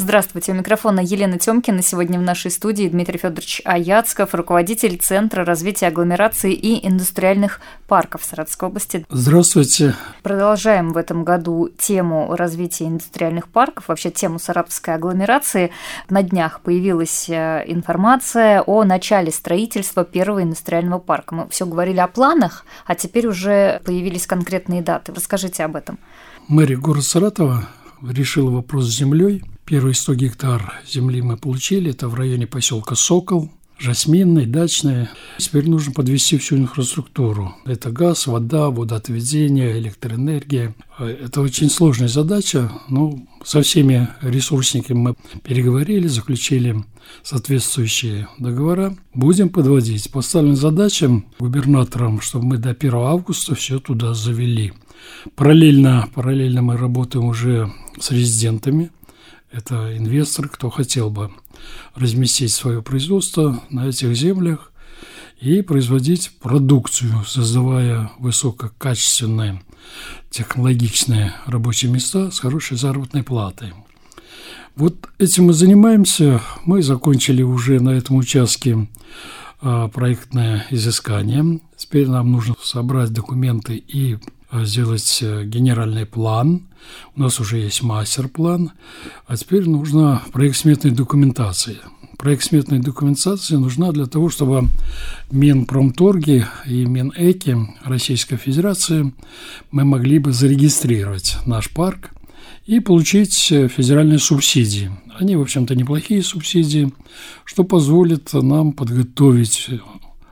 Здравствуйте, у микрофона Елена Тёмкина. Сегодня в нашей студии Дмитрий Федорович Аяцков, руководитель Центра развития агломерации и индустриальных парков Саратовской области. Здравствуйте. Продолжаем в этом году тему развития индустриальных парков, вообще тему саратовской агломерации. На днях появилась э, информация о начале строительства первого индустриального парка. Мы все говорили о планах, а теперь уже появились конкретные даты. Расскажите об этом. Мэрия города Саратова решила вопрос с землей Первые 100 гектар земли мы получили, это в районе поселка Сокол, Жасминный, Дачный. Теперь нужно подвести всю инфраструктуру. Это газ, вода, водоотведение, электроэнергия. Это очень сложная задача, но со всеми ресурсниками мы переговорили, заключили соответствующие договора. Будем подводить. Поставлена задача губернаторам, чтобы мы до 1 августа все туда завели. Параллельно, параллельно мы работаем уже с резидентами, это инвестор, кто хотел бы разместить свое производство на этих землях и производить продукцию, создавая высококачественные технологичные рабочие места с хорошей заработной платой. Вот этим мы занимаемся. Мы закончили уже на этом участке а, проектное изыскание. Теперь нам нужно собрать документы и а, сделать э, генеральный план. У нас уже есть мастер-план, а теперь нужна проект сметной документации. Проект сметной документации нужна для того, чтобы Минпромторги и Минэки Российской Федерации мы могли бы зарегистрировать наш парк и получить э, федеральные субсидии. Они, в общем-то, неплохие субсидии, что позволит нам подготовить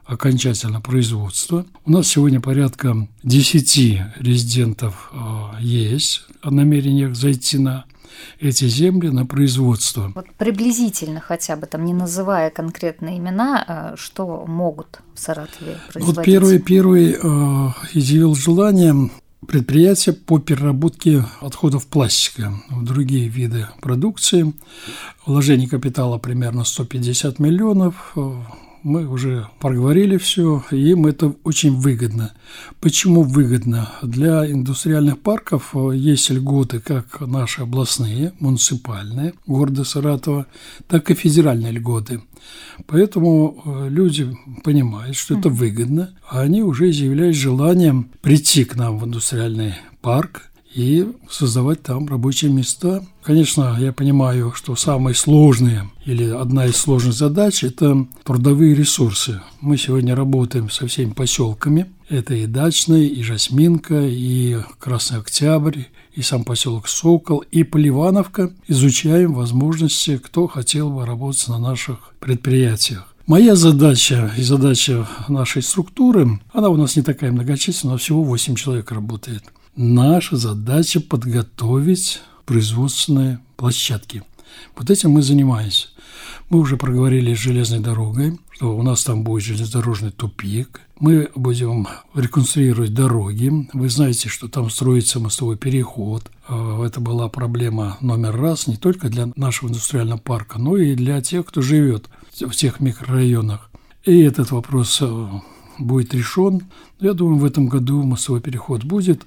окончательно производство. У нас сегодня порядка 10 резидентов э, есть о намерениях зайти на эти земли на производство. Вот приблизительно хотя бы, там не называя конкретные имена, э, что могут в Саратове производить? Вот первый, первый э, изъявил желание предприятия по переработке отходов пластика в другие виды продукции. Вложение капитала примерно 150 миллионов, мы уже проговорили все, им это очень выгодно. Почему выгодно? Для индустриальных парков э, есть льготы как наши областные, муниципальные, города Саратова, так и федеральные льготы. Поэтому э, люди понимают, что это выгодно, а они уже заявляют желанием прийти к нам в индустриальный парк, и создавать там рабочие места. Конечно, я понимаю, что самые сложные или одна из сложных задач – это трудовые ресурсы. Мы сегодня работаем со всеми поселками. Это и Дачный, и Жасминка, и Красный Октябрь, и сам поселок Сокол, и Поливановка. Изучаем возможности, кто хотел бы работать на наших предприятиях. Моя задача и задача нашей структуры, она у нас не такая многочисленная, всего 8 человек работает – Наша задача подготовить производственные площадки. Вот этим мы занимаемся. Мы уже проговорили с железной дорогой, что у нас там будет железнодорожный тупик. Мы будем реконструировать дороги. Вы знаете, что там строится мостовой переход. А, это была проблема номер раз не только для нашего индустриального парка, но и для тех, кто живет в тех микрорайонах. И этот вопрос э, будет решен. Я думаю, в этом году мостовой переход будет,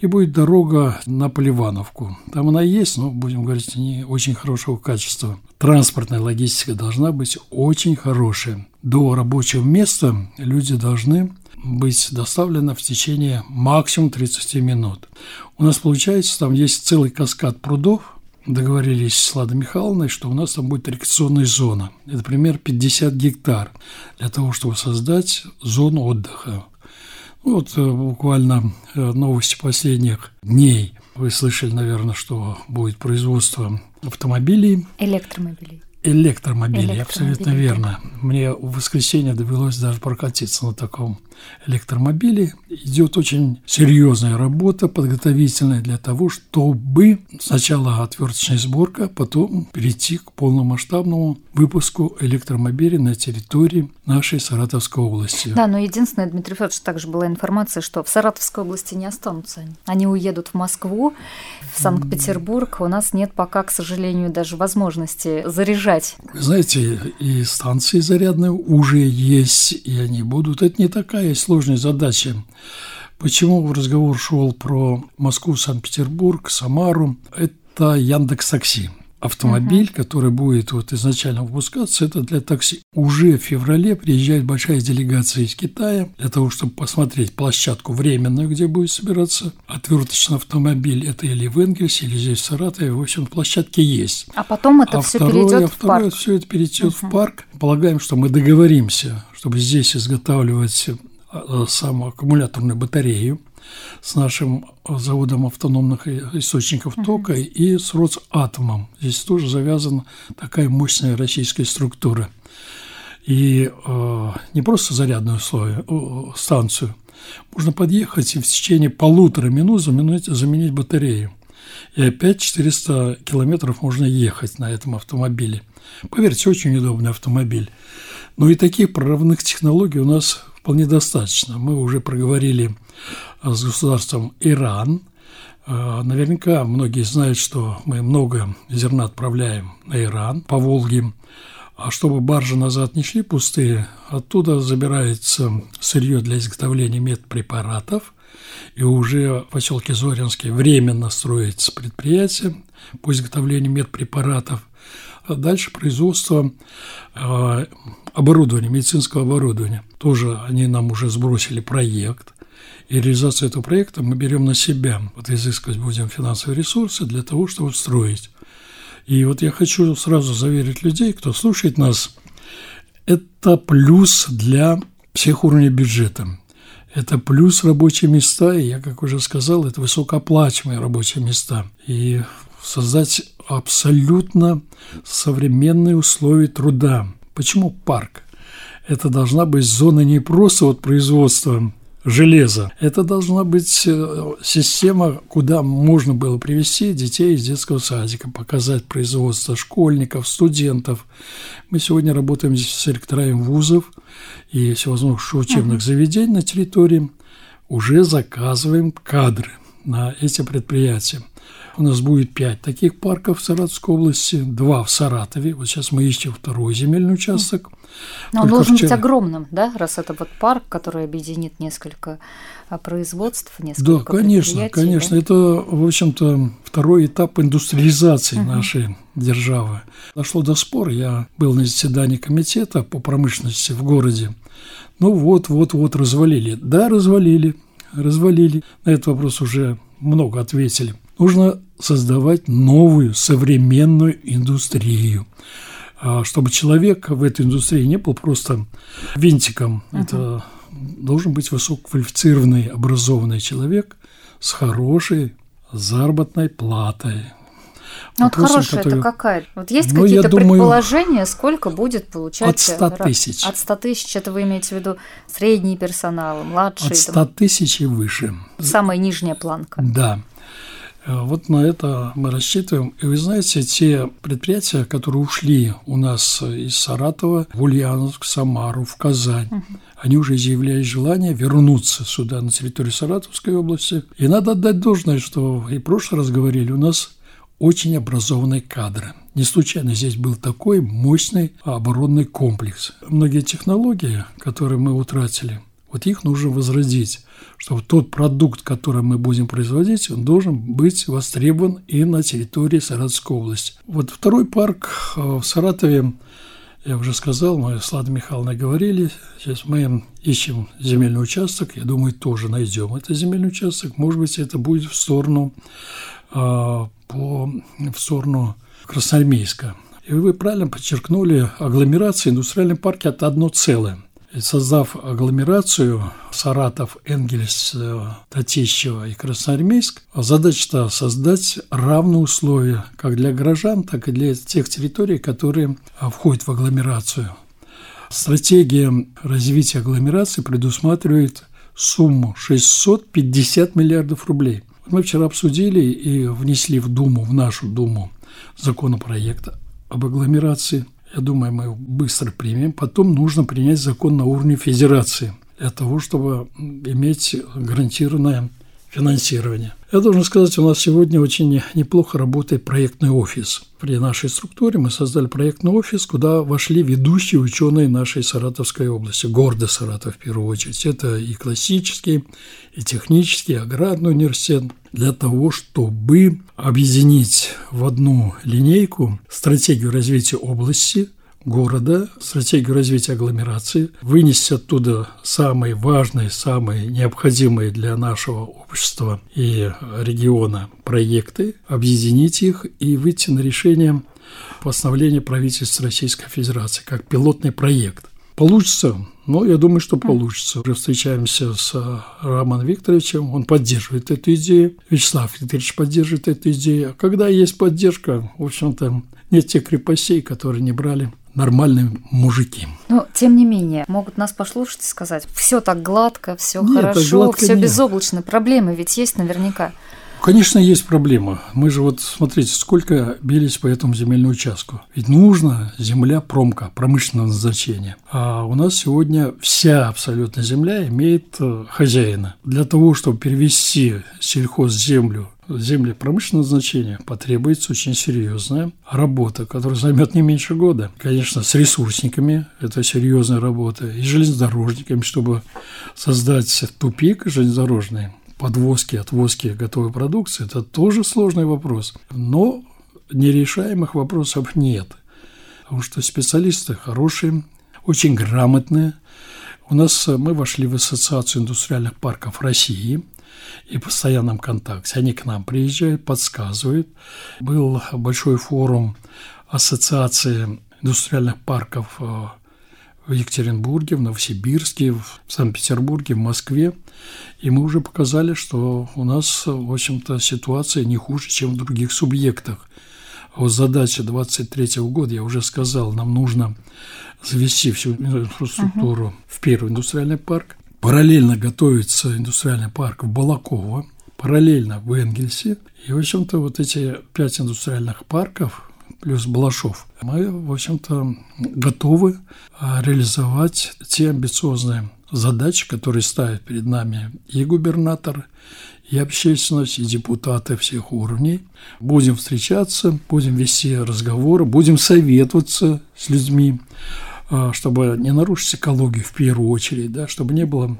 и будет дорога на Поливановку. Там она есть, но, будем говорить, не очень хорошего качества. Транспортная логистика должна быть очень хорошая. До рабочего места люди должны быть доставлены в течение максимум 30 минут. У нас получается, там есть целый каскад прудов, договорились с Ладой Михайловной, что у нас там будет рекреационная зона. Это примерно 50 гектар для того, чтобы создать зону отдыха. Ну, вот э, буквально э, новости последних дней. Вы слышали, наверное, что будет производство автомобилей. Электромобилей. Электромобилей, абсолютно верно. Мне в воскресенье довелось даже прокатиться на таком электромобиле. Идет очень серьезная работа подготовительная для того, чтобы сначала отверточная сборка, потом перейти к полномасштабному выпуску электромобилей на территории нашей Саратовской области. Да, но единственное, Дмитрий Федорович, также была информация, что в Саратовской области не останутся они. Они уедут в Москву, в Санкт-Петербург. У нас нет пока, к сожалению, даже возможности заряжать ждать? Знаете, и станции зарядные уже есть, и они будут. Это не такая сложная задача. Почему разговор шел про Москву, Санкт-Петербург, Самару? Это Яндекс Такси автомобиль, uh-huh. который будет вот изначально выпускаться, это для такси. Уже в феврале приезжает большая делегация из Китая для того, чтобы посмотреть площадку временную, где будет собираться отверточный автомобиль. Это или в Энгельсе, или здесь в Саратове. В общем, площадки есть. А потом это а все второе, перейдет а в второе, парк. все это перейдет uh-huh. в парк. Полагаем, что мы договоримся, чтобы здесь изготавливать э, самую аккумуляторную батарею с нашим заводом автономных источников тока uh-huh. и с Росатомом. Здесь тоже завязана такая мощная российская структура. И э, не просто зарядную условие, э, станцию. Можно подъехать и в течение полутора минут заменить, заменить батарею. И опять 400 километров можно ехать на этом автомобиле. Поверьте, очень удобный автомобиль. Но и таких прорывных технологий у нас вполне достаточно. Мы уже проговорили с государством Иран. А, наверняка многие знают, что мы много зерна отправляем на Иран по Волге. А чтобы баржи назад не шли пустые, оттуда забирается сырье для изготовления медпрепаратов. И уже в поселке Зоринский временно строится предприятие по изготовлению медпрепаратов. А дальше производство а, оборудования, медицинского оборудования. Тоже они нам уже сбросили проект. И реализацию этого проекта мы берем на себя. Вот изыскивать будем финансовые ресурсы для того, чтобы строить. И вот я хочу сразу заверить людей, кто слушает нас, это плюс для всех уровней бюджета. Это плюс рабочие места, и я, как уже сказал, это высокооплачиваемые рабочие места. И создать абсолютно современные условия труда. Почему парк? Это должна быть зона не просто вот производства железа. Это должна быть э, система, куда можно было привести детей из детского садика, показать производство школьников, студентов. Мы сегодня работаем с ректорами вузов и всевозможных учебных заведений на территории. Уже заказываем кадры на эти предприятия. У нас будет пять таких парков в Саратовской области, два в Саратове. Вот сейчас мы ищем второй земельный участок. Но он должен вчера... быть огромным, да, раз это вот парк, который объединит несколько а, производств, несколько Да, конечно, конечно. Да? Это, в общем-то, второй этап индустриализации uh-huh. нашей державы. Дошло до спора. Я был на заседании комитета по промышленности в городе. Ну вот, вот, вот развалили. Да, развалили, развалили. На этот вопрос уже много ответили. Нужно создавать новую современную индустрию а чтобы человек в этой индустрии не был просто винтиком. Uh-huh. Это должен быть высококвалифицированный, образованный человек с хорошей заработной платой. Ну, вот хорошая который... это какая? Вот есть ну, какие-то предположения, сколько будет получать? От 100 тысяч. От 100 тысяч, это вы имеете в виду средний персонал, младший? От 100 там... тысяч и выше. Самая нижняя планка. Да. Э, вот на это мы рассчитываем. И вы знаете, те предприятия, которые ушли у нас из Саратова в Ульяновск, Самару, в Казань, угу. они уже изъявляют желание вернуться сюда, на территорию Саратовской области. И надо отдать должное, что и в прошлый раз говорили, у нас очень образованные кадры. Не случайно здесь был такой мощный оборонный комплекс. Многие технологии, которые мы утратили, вот их нужно возродить, чтобы тот продукт, который мы будем производить, он должен быть востребован и на территории Саратовской области. Вот второй парк э, в Саратове, я уже сказал, мы с Ладой Михайловной говорили, сейчас мы ищем земельный участок, я думаю, тоже найдем этот земельный участок. Может быть, это будет в сторону, э, по, в сторону Красноармейска. И вы правильно подчеркнули, агломерация, индустриальный парк – это одно целое – создав агломерацию Саратов, Энгельс, Татищево и Красноармейск, задача создать равные условия как для горожан, так и для тех территорий, которые входят в агломерацию. Стратегия развития агломерации предусматривает сумму 650 миллиардов рублей. Мы вчера обсудили и внесли в Думу, в нашу Думу законопроект об агломерации – я думаю, мы быстро примем. Потом нужно принять закон на уровне федерации для того, чтобы иметь гарантированное финансирования. Я должен сказать, у нас сегодня очень неплохо работает проектный офис. При нашей структуре мы создали проектный офис, куда вошли ведущие ученые нашей Саратовской области, города Саратов в первую очередь. Это и классический, и технический, и аграрный университет, для того, чтобы объединить в одну линейку стратегию развития области, города, стратегию развития агломерации, вынести оттуда самые важные, самые необходимые для нашего общества и региона проекты, объединить их и выйти на решение постановления правительства Российской Федерации как пилотный проект. Получится? Ну, я думаю, что получится. Уже встречаемся с Романом Викторовичем, он поддерживает эту идею, Вячеслав Викторович поддерживает эту идею. А когда есть поддержка, в общем-то, нет тех крепостей, которые не брали нормальные мужики. Но, тем не менее, могут нас послушать и сказать, все так гладко, все хорошо, все безоблачно. Проблемы ведь есть наверняка. Конечно, есть проблема. Мы же вот, смотрите, сколько бились по этому земельному участку. Ведь нужна земля промка, промышленного назначения. А у нас сегодня вся абсолютно земля имеет э, хозяина. Для того, чтобы перевести сельхозземлю земли промышленного значения потребуется очень серьезная работа, которая займет не меньше года. Конечно, с ресурсниками это серьезная работа, и железнодорожниками, чтобы создать тупик железнодорожный, подвозки, отвозки готовой продукции, это тоже сложный вопрос. Но нерешаемых вопросов нет. Потому что специалисты хорошие, очень грамотные. У нас мы вошли в Ассоциацию индустриальных парков России – и постоянном контакте. Они к нам приезжают, подсказывают. Был большой форум Ассоциации индустриальных парков э, в Екатеринбурге, в Новосибирске, в Санкт-Петербурге, в Москве. И мы уже показали, что у нас, в общем-то, ситуация не хуже, чем в других субъектах. Вот задача 23 года, я уже сказал, нам нужно завести всю инфраструктуру uh-huh. в первый индустриальный парк, Параллельно готовится индустриальный парк в Балаково, параллельно в Энгельсе. И, в общем-то, вот эти пять индустриальных парков плюс Балашов, мы, в общем-то, готовы а, реализовать те амбициозные задачи, которые ставят перед нами и губернатор, и общественность, и депутаты всех уровней. Будем встречаться, будем вести разговоры, будем советоваться с людьми. А, чтобы не нарушить экологию в первую очередь, да, чтобы не было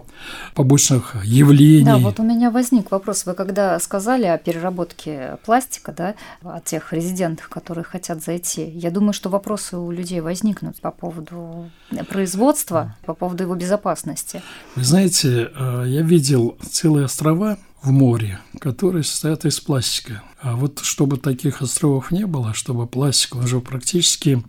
побочных явлений. Да, вот у меня возник вопрос. Вы когда сказали о переработке пластика, да, о тех резидентах, которые хотят зайти, я думаю, что вопросы у людей возникнут по поводу производства, по поводу его безопасности. Вы знаете, а, я видел целые острова, в море, которые состоят из пластика. А вот чтобы таких островов не было, чтобы пластик, он же практически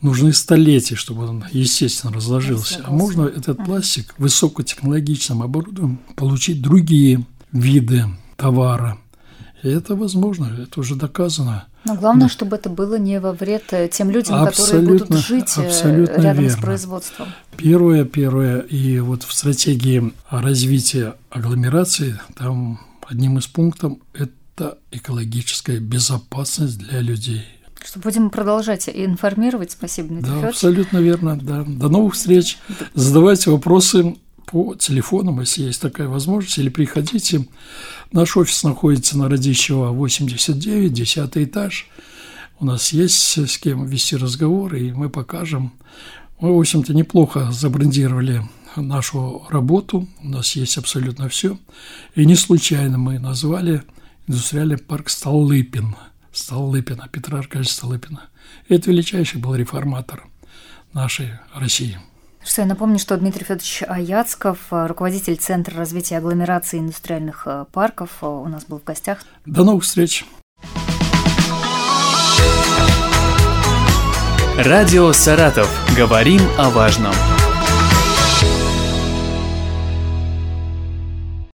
нужны столетия, чтобы он, естественно, разложился. А можно этот пластик высокотехнологичным оборудованием получить другие виды товара. И это возможно, это уже доказано. Но главное, да. чтобы это было не во вред э, тем людям, абсолютно, которые будут жить э, абсолютно рядом верно. с производством. Первое, первое, и вот в стратегии развития агломерации там одним из пунктов это экологическая безопасность для людей. Что будем продолжать информировать. Спасибо, Дмитрий Да, Федорович. абсолютно верно. Да. До новых встреч. Задавайте вопросы по телефонам, если есть такая возможность, или приходите. Наш офис находится на Радищева 89, 10 этаж. У нас есть с кем вести разговоры, и мы покажем. Мы, в общем-то, неплохо забрендировали нашу работу, у нас есть абсолютно все. И не случайно мы назвали индустриальный парк Столыпин, Столыпина, Петра Аркадьевича Столыпина. Это величайший был реформатор нашей России. Что я напомню, что Дмитрий Федорович Аяцков, э, руководитель Центра развития агломерации индустриальных э, парков, э, у нас был в гостях. До новых встреч! Радио «Саратов». Говорим о важном.